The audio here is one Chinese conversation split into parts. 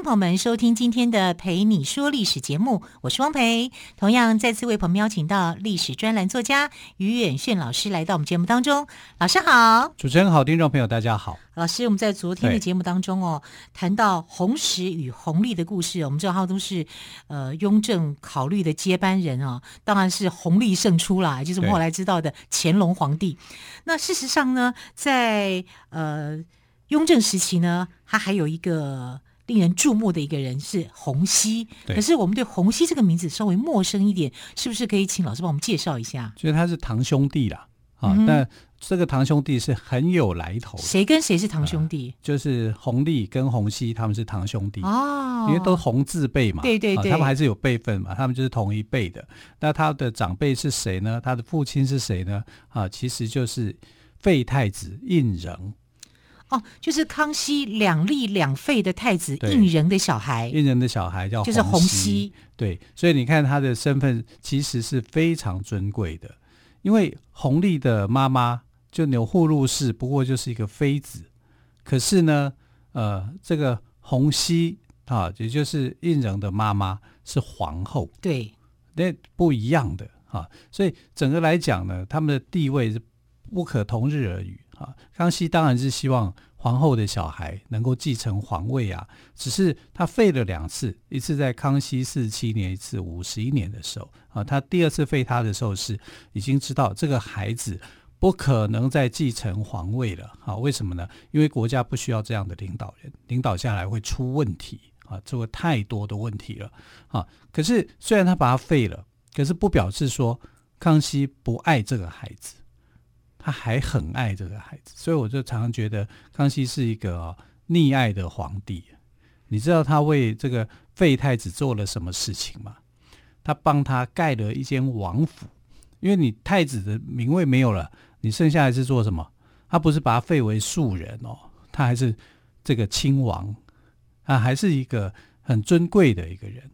迎朋友们收听今天的《陪你说历史》节目，我是汪培。同样再次为朋友们邀请到历史专栏作家于远炫老师来到我们节目当中。老师好，主持人好，听众朋友大家好。老师，我们在昨天的节目当中哦，谈到弘时与弘历的故事，我们知道他都是呃雍正考虑的接班人哦，当然是弘历胜出啦，就是我们后来知道的乾隆皇帝。那事实上呢，在呃雍正时期呢，他还有一个。令人注目的一个人是洪熙，可是我们对洪熙这个名字稍微陌生一点，是不是可以请老师帮我们介绍一下？就是他是堂兄弟啦，啊、嗯，但这个堂兄弟是很有来头。谁跟谁是堂兄弟？呃、就是弘历跟洪熙他们是堂兄弟哦，因为都洪字辈嘛，对对对、啊，他们还是有辈分嘛，他们就是同一辈的。那他的长辈是谁呢？他的父亲是谁呢？啊，其实就是废太子胤禛。哦，就是康熙两立两废的太子胤仁的小孩，胤仁的小孩叫就是洪熙。对，所以你看他的身份其实是非常尊贵的，因为弘历的妈妈就钮祜禄氏，不过就是一个妃子，可是呢，呃，这个洪熙啊，也就是胤仁的妈妈是皇后，对，那不一样的啊，所以整个来讲呢，他们的地位是不可同日而语。啊，康熙当然是希望皇后的小孩能够继承皇位啊，只是他废了两次，一次在康熙四十七年，一次五十一年的时候啊。他第二次废他的时候是已经知道这个孩子不可能再继承皇位了啊。为什么呢？因为国家不需要这样的领导人，领导下来会出问题啊，这个太多的问题了啊。可是虽然他把他废了，可是不表示说康熙不爱这个孩子。他还很爱这个孩子，所以我就常常觉得康熙是一个、溺爱的皇帝。你知道他为这个废太子做了什么事情吗？他帮他盖了一间王府，因为你太子的名位没有了，你剩下来是做什么？他不是把他废为庶人哦，他还是这个亲王，他还是一个很尊贵的一个人。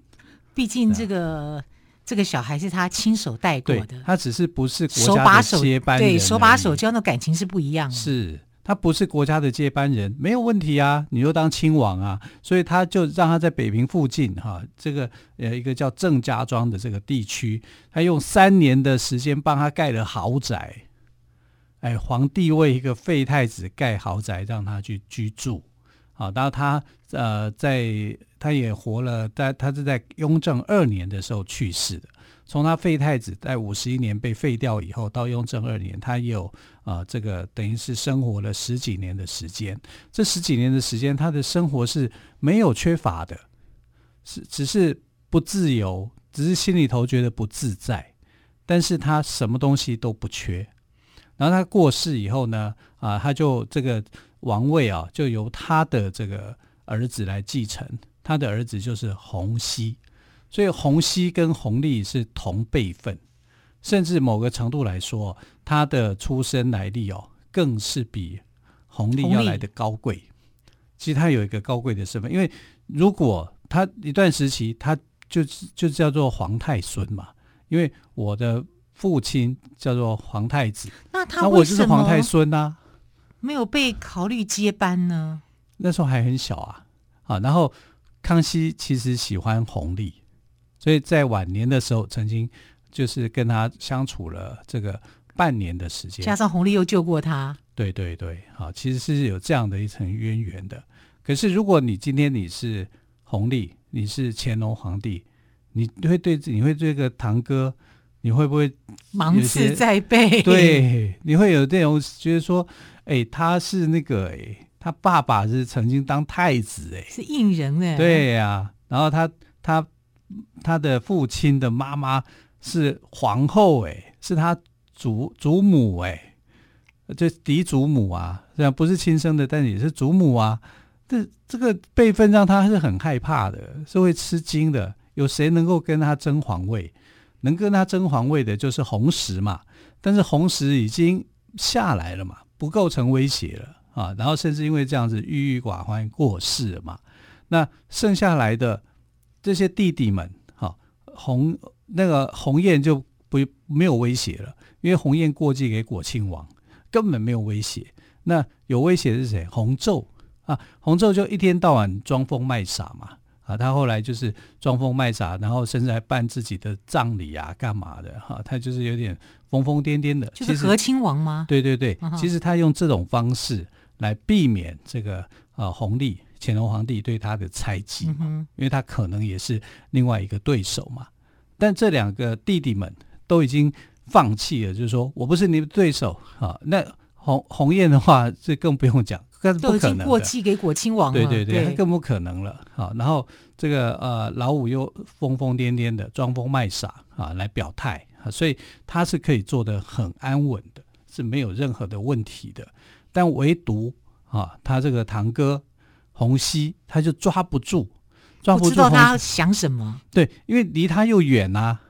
毕竟这个。这个小孩是他亲手带过的，他只是不是国家的接班人，对，手把手教，那感情是不一样的。是他不是国家的接班人，没有问题啊，你就当亲王啊，所以他就让他在北平附近哈，这个呃一个叫郑家庄的这个地区，他用三年的时间帮他盖了豪宅。哎，皇帝为一个废太子盖豪宅，让他去居住。好，然后他呃在。他也活了，但他是在雍正二年的时候去世的。从他废太子在五十一年被废掉以后，到雍正二年，他也有啊、这个等于是生活了十几年的时间。这十几年的时间，他的生活是没有缺乏的，是只是不自由，只是心里头觉得不自在。但是他什么东西都不缺。然后他过世以后呢，啊，他就这个王位啊，就由他的这个儿子来继承。他的儿子就是弘熙，所以弘熙跟弘历是同辈分，甚至某个程度来说，他的出身来历哦，更是比弘历要来的高贵。其实他有一个高贵的身份，因为如果他一段时期，他就就叫做皇太孙嘛，因为我的父亲叫做皇太子，那他我就是皇太孙呐，没有被考虑接班呢？那时候还很小啊，啊，然后。康熙其实喜欢弘历，所以在晚年的时候，曾经就是跟他相处了这个半年的时间。加上弘历又救过他，对对对，好，其实是有这样的一层渊源的。可是如果你今天你是弘历，你是乾隆皇帝，你会对你会对这个堂哥，你会不会芒刺在背？对，你会有这种觉得说，哎，他是那个哎。他爸爸是曾经当太子哎，是胤人哎，对呀、啊。然后他他他的父亲的妈妈是皇后哎，是他祖祖母哎，就嫡祖母啊，虽然不是亲生的，但也是祖母啊。这这个辈分让他是很害怕的，是会吃惊的。有谁能够跟他争皇位？能跟他争皇位的就是红石嘛，但是红石已经下来了嘛，不构成威胁了啊。然后甚至因为这样子郁郁寡欢过世了嘛，那剩下来的这些弟弟们，哈、啊，洪那个鸿雁就不没有威胁了，因为鸿雁过继给果亲王，根本没有威胁。那有威胁是谁？洪昼啊，洪昼就一天到晚装疯卖傻嘛。啊，他后来就是装疯卖傻，然后甚至还办自己的葬礼啊，干嘛的？哈、啊，他就是有点疯疯癫癫的。就是和亲王吗？对对对，嗯、其实他用这种方式来避免这个呃弘历乾隆皇帝对他的猜忌嘛、嗯，因为他可能也是另外一个对手嘛。但这两个弟弟们都已经放弃了，就是说我不是你的对手啊。那洪洪彦的话，这更不用讲。都已经过继给果亲王了，对对对，他更不可能了。好，然后这个呃老五又疯疯癫癫的装疯卖傻啊来表态啊，所以他是可以做的很安稳的，是没有任何的问题的。但唯独啊，他这个堂哥洪熙他就抓不住，抓不住。不知道他想什么？对，因为离他又远呐、啊，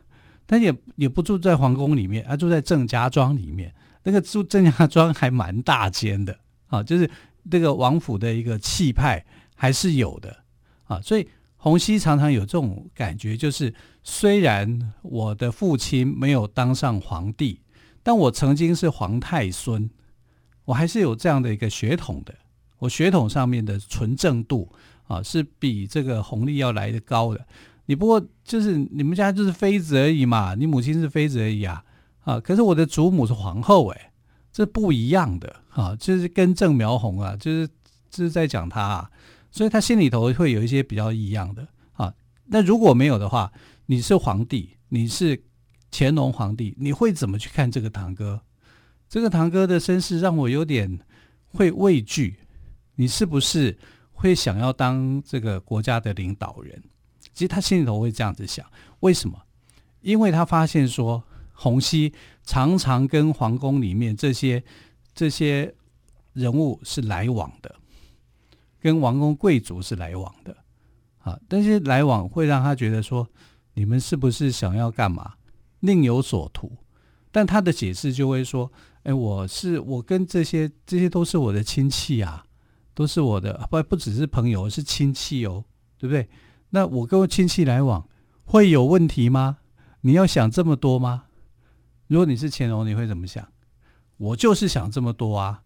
他也也不住在皇宫里面，他住在郑家庄里面。那个住郑家庄还蛮大间的啊，就是。这个王府的一个气派还是有的啊，所以洪熙常常有这种感觉，就是虽然我的父亲没有当上皇帝，但我曾经是皇太孙，我还是有这样的一个血统的，我血统上面的纯正度啊，是比这个弘历要来得高的。你不过就是你们家就是妃子而已嘛，你母亲是妃子而已啊，啊，可是我的祖母是皇后哎。这不一样的啊，就是跟正苗红啊，就是就是在讲他啊，所以他心里头会有一些比较异样的啊。那如果没有的话，你是皇帝，你是乾隆皇帝，你会怎么去看这个堂哥？这个堂哥的身世让我有点会畏惧。你是不是会想要当这个国家的领导人？其实他心里头会这样子想，为什么？因为他发现说。洪熙常常跟皇宫里面这些这些人物是来往的，跟王公贵族是来往的，啊，但是来往会让他觉得说，你们是不是想要干嘛，另有所图？但他的解释就会说，哎，我是我跟这些这些都是我的亲戚啊，都是我的，不不只是朋友，是亲戚哦，对不对？那我跟我亲戚来往会有问题吗？你要想这么多吗？如果你是乾隆，你会怎么想？我就是想这么多啊！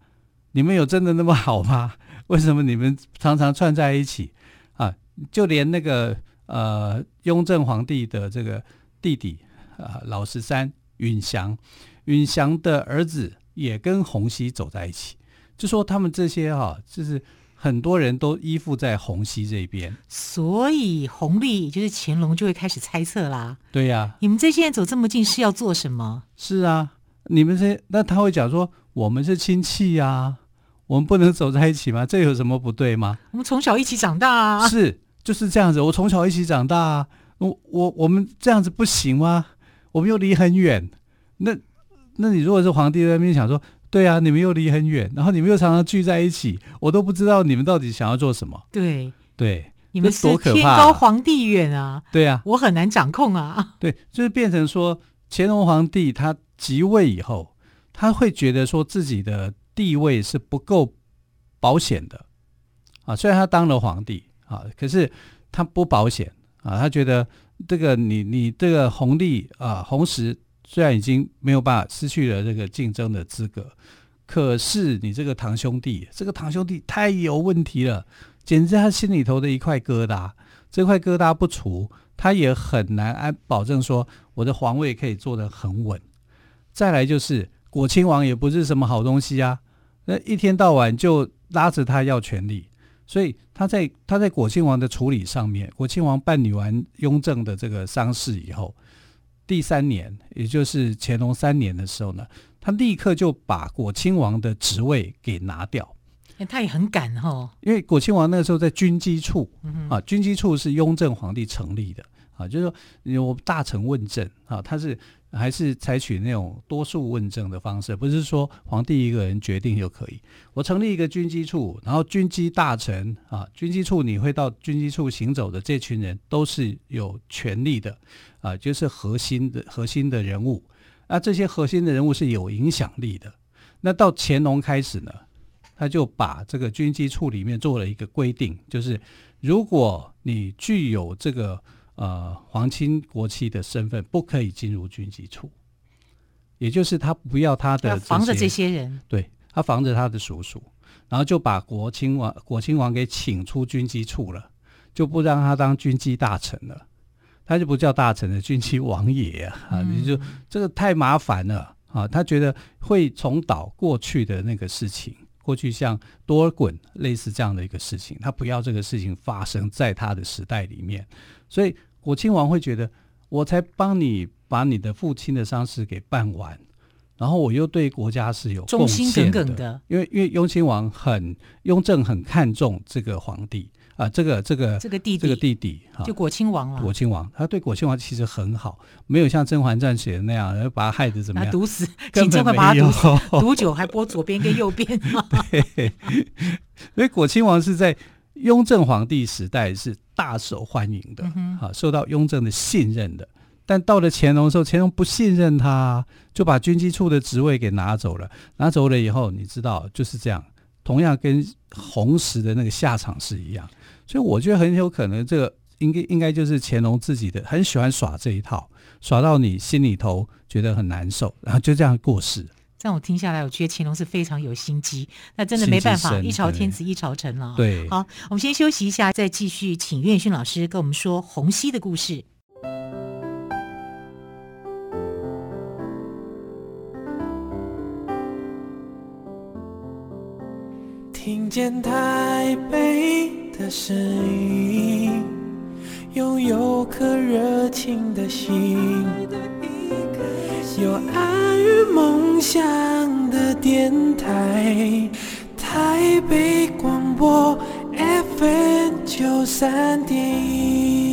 你们有真的那么好吗？为什么你们常常串在一起啊？就连那个呃雍正皇帝的这个弟弟啊，老十三允祥，允祥的儿子也跟洪熙走在一起，就说他们这些哈、啊，就是很多人都依附在洪熙这边，所以弘历就是乾隆就会开始猜测啦。对呀、啊，你们这些人走这么近是要做什么？是啊，你们这那他会讲说，我们是亲戚呀、啊，我们不能走在一起吗？这有什么不对吗？我们从小一起长大啊，是就是这样子。我从小一起长大啊，我我我们这样子不行吗？我们又离很远。那那你如果是皇帝在那边想说，对啊，你们又离很远，然后你们又常常聚在一起，我都不知道你们到底想要做什么。对对，你们是天高皇帝远啊。对啊，我很难掌控啊。对，就是变成说。乾隆皇帝他即位以后，他会觉得说自己的地位是不够保险的啊。虽然他当了皇帝啊，可是他不保险啊。他觉得这个你你这个红利啊，洪实虽然已经没有办法失去了这个竞争的资格，可是你这个堂兄弟，这个堂兄弟太有问题了，简直他心里头的一块疙瘩。这块疙瘩不除，他也很难安保证说我的皇位可以坐得很稳。再来就是果亲王也不是什么好东西啊，那一天到晚就拉着他要权力，所以他在他在果亲王的处理上面，果亲王办理完雍正的这个丧事以后，第三年，也就是乾隆三年的时候呢，他立刻就把果亲王的职位给拿掉。他也很敢哈、哦，因为果亲王那个时候在军机处、嗯、啊，军机处是雍正皇帝成立的啊，就是说有大臣问政啊，他是还是采取那种多数问政的方式，不是说皇帝一个人决定就可以。我成立一个军机处，然后军机大臣啊，军机处你会到军机处行走的这群人都是有权力的啊，就是核心的核心的人物。那这些核心的人物是有影响力的。那到乾隆开始呢，他就把这个军机处里面做了一个规定，就是如果你具有这个呃皇亲国戚的身份，不可以进入军机处。也就是他不要他的防着这些人，对，他防着他的叔叔，然后就把国亲王国亲王给请出军机处了，就不让他当军机大臣了，他就不叫大臣了，军机王爷啊，啊，你就这个太麻烦了。啊，他觉得会重蹈过去的那个事情，过去像多尔衮类似这样的一个事情，他不要这个事情发生在他的时代里面，所以果亲王会觉得，我才帮你把你的父亲的丧事给办完，然后我又对国家是有贡献的，忠心耿耿的，因为因为雍亲王很雍正很看重这个皇帝。啊，这个这个这个弟弟，这个弟弟哈，就果亲王了。果亲王，他对果亲王其实很好，没有像《甄嬛传》写的那样，把他害得怎么样？毒死，根本没有。把他毒死，毒酒还拨左边跟右边。对，所以果亲王是在雍正皇帝时代是大受欢迎的，嗯、啊，受到雍正的信任的。但到了乾隆的时候，乾隆不信任他，就把军机处的职位给拿走了。拿走了以后，你知道就是这样，同样跟红石的那个下场是一样。所以我觉得很有可能，这个应该应该就是乾隆自己的，很喜欢耍这一套，耍到你心里头觉得很难受，然后就这样过世。这样我听下来，我觉得乾隆是非常有心机，那真的没办法，一朝天子一朝臣了。对，好，我们先休息一下，再继续请岳勋老师跟我们说洪熙的故事。听见台北的声音，拥有颗热情的心，有爱与梦想的电台，台北广播 FM 九三点一。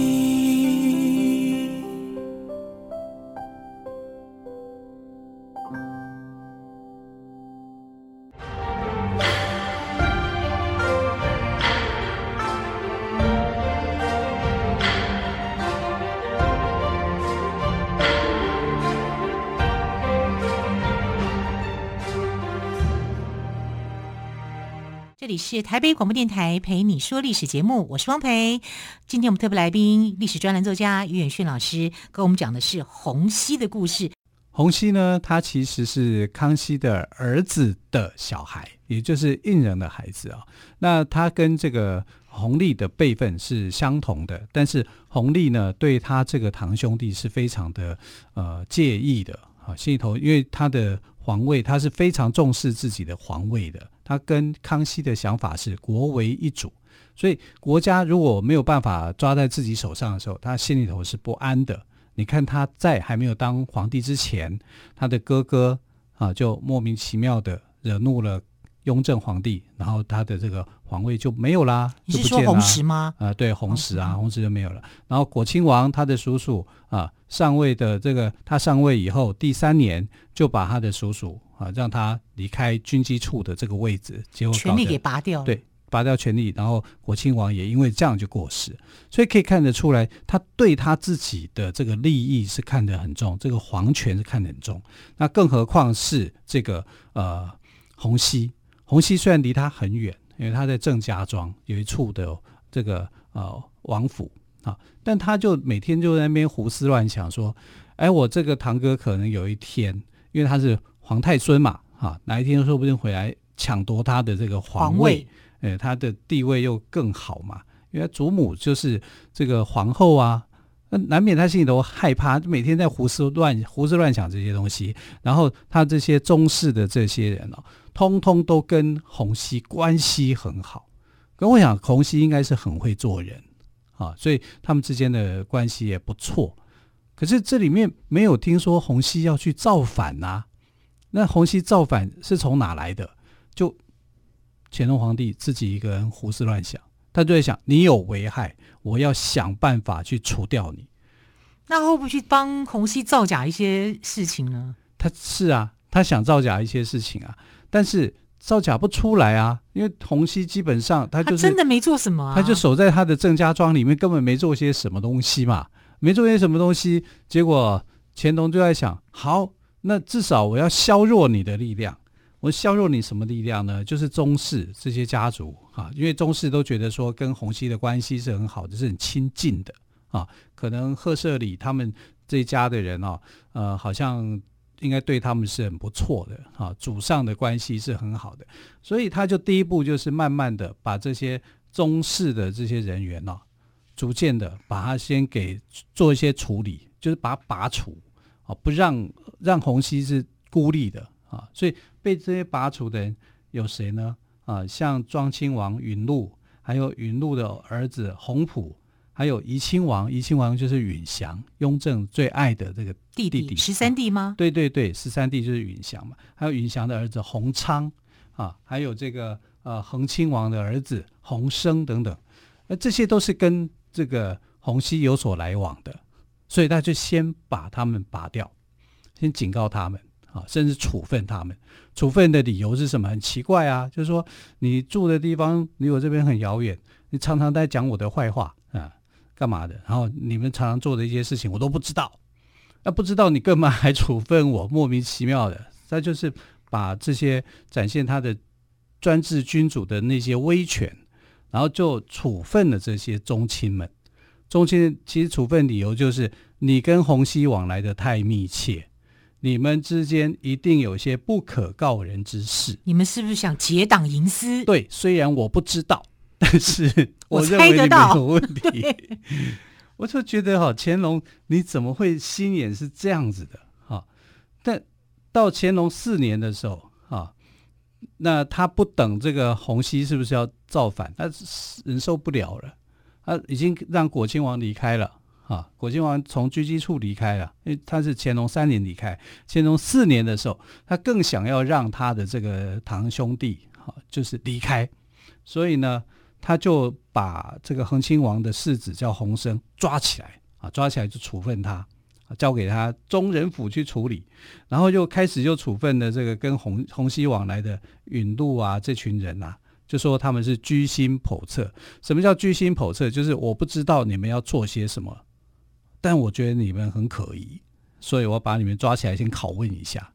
是台北广播电台陪你说历史节目，我是汪培。今天我们特别来宾，历史专栏作家于远逊老师，跟我们讲的是洪熙的故事。洪熙呢，他其实是康熙的儿子的小孩，也就是胤仁的孩子啊。那他跟这个弘历的辈分是相同的，但是弘历呢，对他这个堂兄弟是非常的呃介意的啊，心里头，因为他的皇位，他是非常重视自己的皇位的。他跟康熙的想法是国为一主，所以国家如果没有办法抓在自己手上的时候，他心里头是不安的。你看他在还没有当皇帝之前，他的哥哥啊就莫名其妙的惹怒了雍正皇帝，然后他的这个皇位就没有啦，就不是说洪石吗？啊、呃，对，红石啊，红石就没有了。然后果亲王他的叔叔啊上位的这个，他上位以后第三年就把他的叔叔。啊，让他离开军机处的这个位置，结果权力给拔掉了，对，拔掉权力，然后果亲王也因为这样就过世，所以可以看得出来，他对他自己的这个利益是看得很重，这个皇权是看得很重。那更何况是这个呃洪熙，洪熙虽然离他很远，因为他在郑家庄有一处的这个呃王府啊，但他就每天就在那边胡思乱想，说，哎，我这个堂哥可能有一天，因为他是。皇太孙嘛，啊，哪一天说不定回来抢夺他的这个皇位，皇位，哎，他的地位又更好嘛。因为祖母就是这个皇后啊，那难免他心里头害怕，每天在胡思乱胡思乱想这些东西。然后他这些宗室的这些人哦，通通都跟洪熙关系很好。跟我想，洪熙应该是很会做人啊，所以他们之间的关系也不错。可是这里面没有听说洪熙要去造反呐、啊。那洪熙造反是从哪来的？就乾隆皇帝自己一个人胡思乱想，他就在想：你有危害，我要想办法去除掉你。那会不会去帮洪熙造假一些事情呢？他是啊，他想造假一些事情啊，但是造假不出来啊，因为洪熙基本上他就真的没做什么啊，他就守在他的郑家庄里面，根本没做些什么东西嘛，没做些什么东西，结果乾隆就在想，好，那至少我要削弱你的力量。我削弱你什么力量呢？就是宗室这些家族啊，因为宗室都觉得说跟洪熙的关系是很好的，是很亲近的啊。可能赫舍里他们这一家的人哦，呃，好像应该对他们是很不错的啊，祖上的关系是很好的，所以他就第一步就是慢慢的把这些宗室的这些人员啊，逐渐的把他先给做一些处理，就是把他拔除啊，不让让洪熙是孤立的。啊，所以被这些拔除的人有谁呢？啊，像庄亲王允禄，还有允禄的儿子洪普，还有怡亲王，怡亲王就是允祥，雍正最爱的这个弟弟，十三弟吗？对对对，十三弟就是允祥嘛。还有允祥的儿子弘昌，啊，还有这个呃恒亲王的儿子弘生等等，那这些都是跟这个洪熙有所来往的，所以他就先把他们拔掉，先警告他们。啊，甚至处分他们，处分的理由是什么？很奇怪啊，就是说你住的地方离我这边很遥远，你常常在讲我的坏话啊，干嘛的？然后你们常常做的一些事情我都不知道，那不知道你干嘛还处分我？莫名其妙的，他就是把这些展现他的专制君主的那些威权，然后就处分了这些宗亲们。宗亲其实处分理由就是你跟洪熙往来的太密切。你们之间一定有些不可告人之事。你们是不是想结党营私？对，虽然我不知道，但是我认为我猜得到。没有问题。我就觉得哈，乾隆你怎么会心眼是这样子的哈？但到乾隆四年的时候啊，那他不等这个洪熙是不是要造反？他忍受不了了，他已经让果亲王离开了。啊，果亲王从狙击处离开了，因为他是乾隆三年离开。乾隆四年的时候，他更想要让他的这个堂兄弟，哈，就是离开，所以呢，他就把这个恒亲王的世子叫洪升抓起来，啊，抓起来就处分他，交给他中人府去处理，然后就开始就处分了这个跟洪洪熙往来的允禄啊这群人啊，就说他们是居心叵测。什么叫居心叵测？就是我不知道你们要做些什么。但我觉得你们很可疑，所以我把你们抓起来先拷问一下，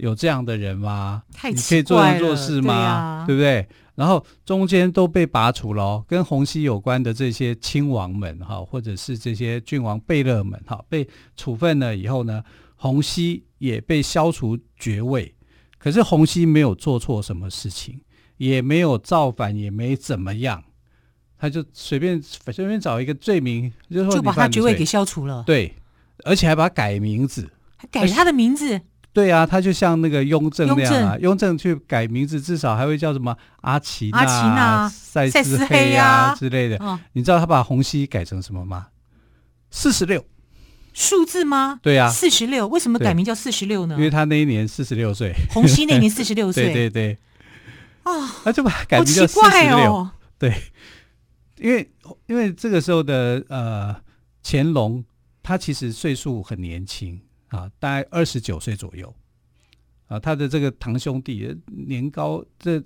有这样的人吗？太你可以做人做事吗？对啊，对不对？然后中间都被拔除了，跟洪熙有关的这些亲王们哈，或者是这些郡王贝勒们哈，被处分了以后呢，洪熙也被消除爵位。可是洪熙没有做错什么事情，也没有造反，也没怎么样。他就随便随便找一个罪名，就说就把他爵位给消除了。对，而且还把他改名字，还改他的名字。对啊，他就像那个雍正那样啊，雍正，去改名字，至少还会叫什么阿奇、阿嬷、赛斯黑啊之类的。哦、你知道他把洪熙改成什么吗？四十六，数字吗？对啊，四十六。为什么改名叫四十六呢？因为他那一年四十六岁，洪熙那年 四十六岁。对对对。啊、哦，他就把他改名叫四十六。哦、对。因为因为这个时候的呃乾隆，他其实岁数很年轻啊，大概二十九岁左右啊。他的这个堂兄弟年高，这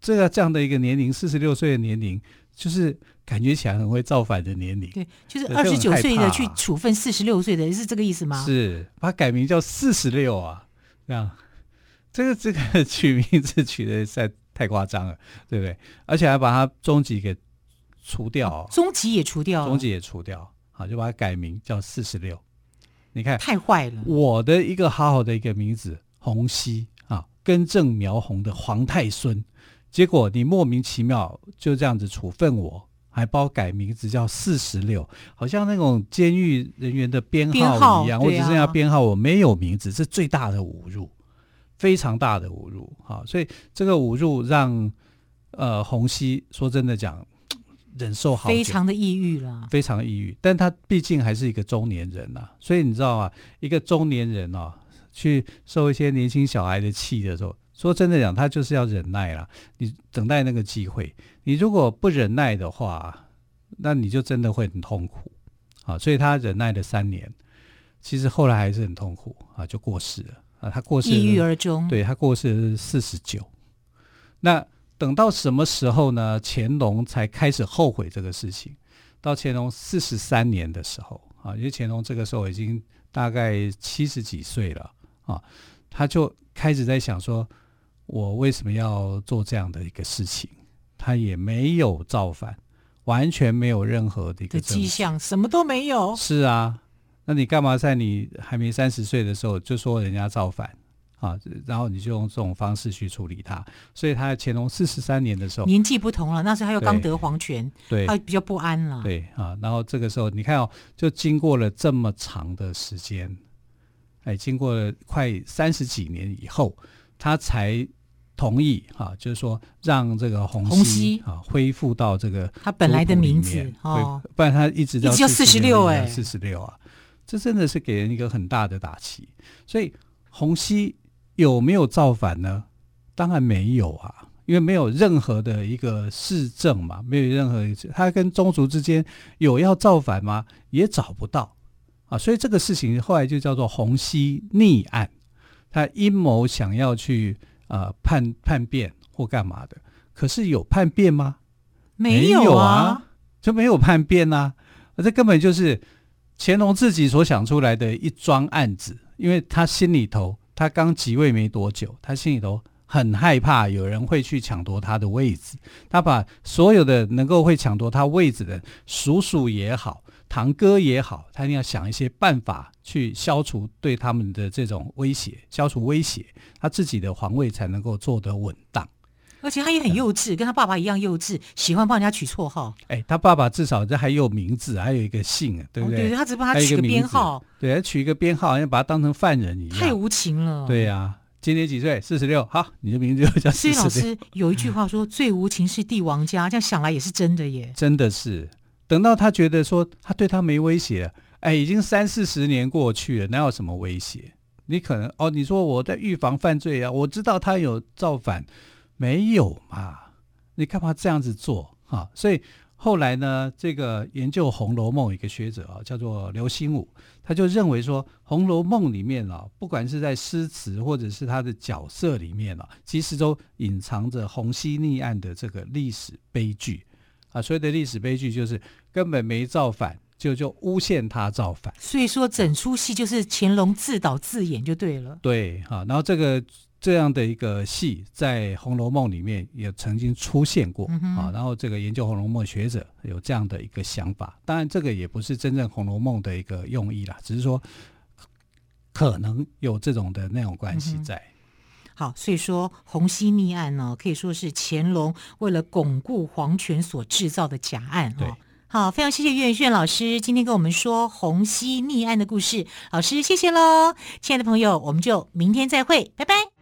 这个这样的一个年龄，四十六岁的年龄，就是感觉起来很会造反的年龄。对，就是二十九岁的去处分四十六岁的，是这个意思吗？是，把他改名叫四十六啊，这样，这个这个 取名字取的实在太夸张了，对不对？而且还把他终极给。除掉、哦，中级也除掉，终极也除掉，好，就把它改名叫四十六。你看，太坏了！我的一个好好的一个名字洪熙啊，根正苗红的皇太孙，结果你莫名其妙就这样子处分我，还把我改名字叫四十六，好像那种监狱人员的编号一样，我只剩下编号，我没有名字，是最大的侮辱，非常大的侮辱。好，所以这个侮辱让呃洪熙说真的讲。忍受好，非常的抑郁了，非常抑郁。但他毕竟还是一个中年人呐、啊，所以你知道啊？一个中年人哦，去受一些年轻小孩的气的时候，说真的讲，他就是要忍耐了。你等待那个机会，你如果不忍耐的话，那你就真的会很痛苦啊，所以他忍耐了三年，其实后来还是很痛苦啊，就过世了啊。他过世抑郁而终，对，他过世是四十九。那等到什么时候呢？乾隆才开始后悔这个事情。到乾隆四十三年的时候啊，因为乾隆这个时候已经大概七十几岁了啊，他就开始在想说，我为什么要做这样的一个事情？他也没有造反，完全没有任何的一个迹象，什么都没有。是啊，那你干嘛在你还没三十岁的时候就说人家造反？啊，然后你就用这种方式去处理他，所以他在乾隆四十三年的时候，年纪不同了，那时候他又刚得皇权，对，他比较不安了。对啊，然后这个时候你看哦，就经过了这么长的时间，哎，经过了快三十几年以后，他才同意啊，就是说让这个洪熙啊恢复到这个他本来的名字哦，不然他一直到四十六哎，四十六啊，这真的是给人一个很大的打击，所以洪熙。有没有造反呢？当然没有啊，因为没有任何的一个市政嘛，没有任何一次他跟宗族之间有要造反吗？也找不到啊，所以这个事情后来就叫做洪熙逆案，他阴谋想要去呃叛叛变或干嘛的，可是有叛变吗？没有啊，有啊，就没有叛变呐，啊，这根本就是乾隆自己所想出来的一桩案子，因为他心里头。他刚即位没多久，他心里头很害怕有人会去抢夺他的位置。他把所有的能够会抢夺他位置的叔叔也好、堂哥也好，他一定要想一些办法去消除对他们的这种威胁，消除威胁，他自己的皇位才能够做得稳当。而且他也很幼稚，嗯、跟他爸爸一样幼稚，喜欢帮人家取绰号。哎，他爸爸至少这还有名字，还有一个姓，对不对？哦、对，他只帮他取个编号。对，他取一个编号，好像把他当成犯人一样。太无情了。对呀、啊，今年几岁？四十六。好，你的名字就叫四十六。所以老师有一句话说：“ 最无情是帝王家。”这样想来也是真的耶。真的是，等到他觉得说他对他没威胁，哎，已经三四十年过去了，哪有什么威胁？你可能哦，你说我在预防犯罪啊，我知道他有造反，没有嘛？你干嘛这样子做啊？所以后来呢，这个研究《红楼梦》一个学者啊，叫做刘心武，他就认为说，《红楼梦》里面啊，不管是在诗词或者是他的角色里面啊，其实都隐藏着洪熙逆案的这个历史悲剧啊。所谓的历史悲剧，就是根本没造反，就就诬陷他造反。所以说，整出戏就是乾隆自导自演就对了。对，哈，然后这个。这样的一个戏在《红楼梦》里面也曾经出现过啊，然后这个研究《红楼梦》学者有这样的一个想法，当然这个也不是真正《红楼梦》的一个用意啦，只是说可能有这种的那种关系在。好，所以说洪熙逆案呢，可以说是乾隆为了巩固皇权所制造的假案。对，好，非常谢谢岳元轩老师今天跟我们说洪熙逆案的故事，老师谢谢喽，亲爱的朋友，我们就明天再会，拜拜。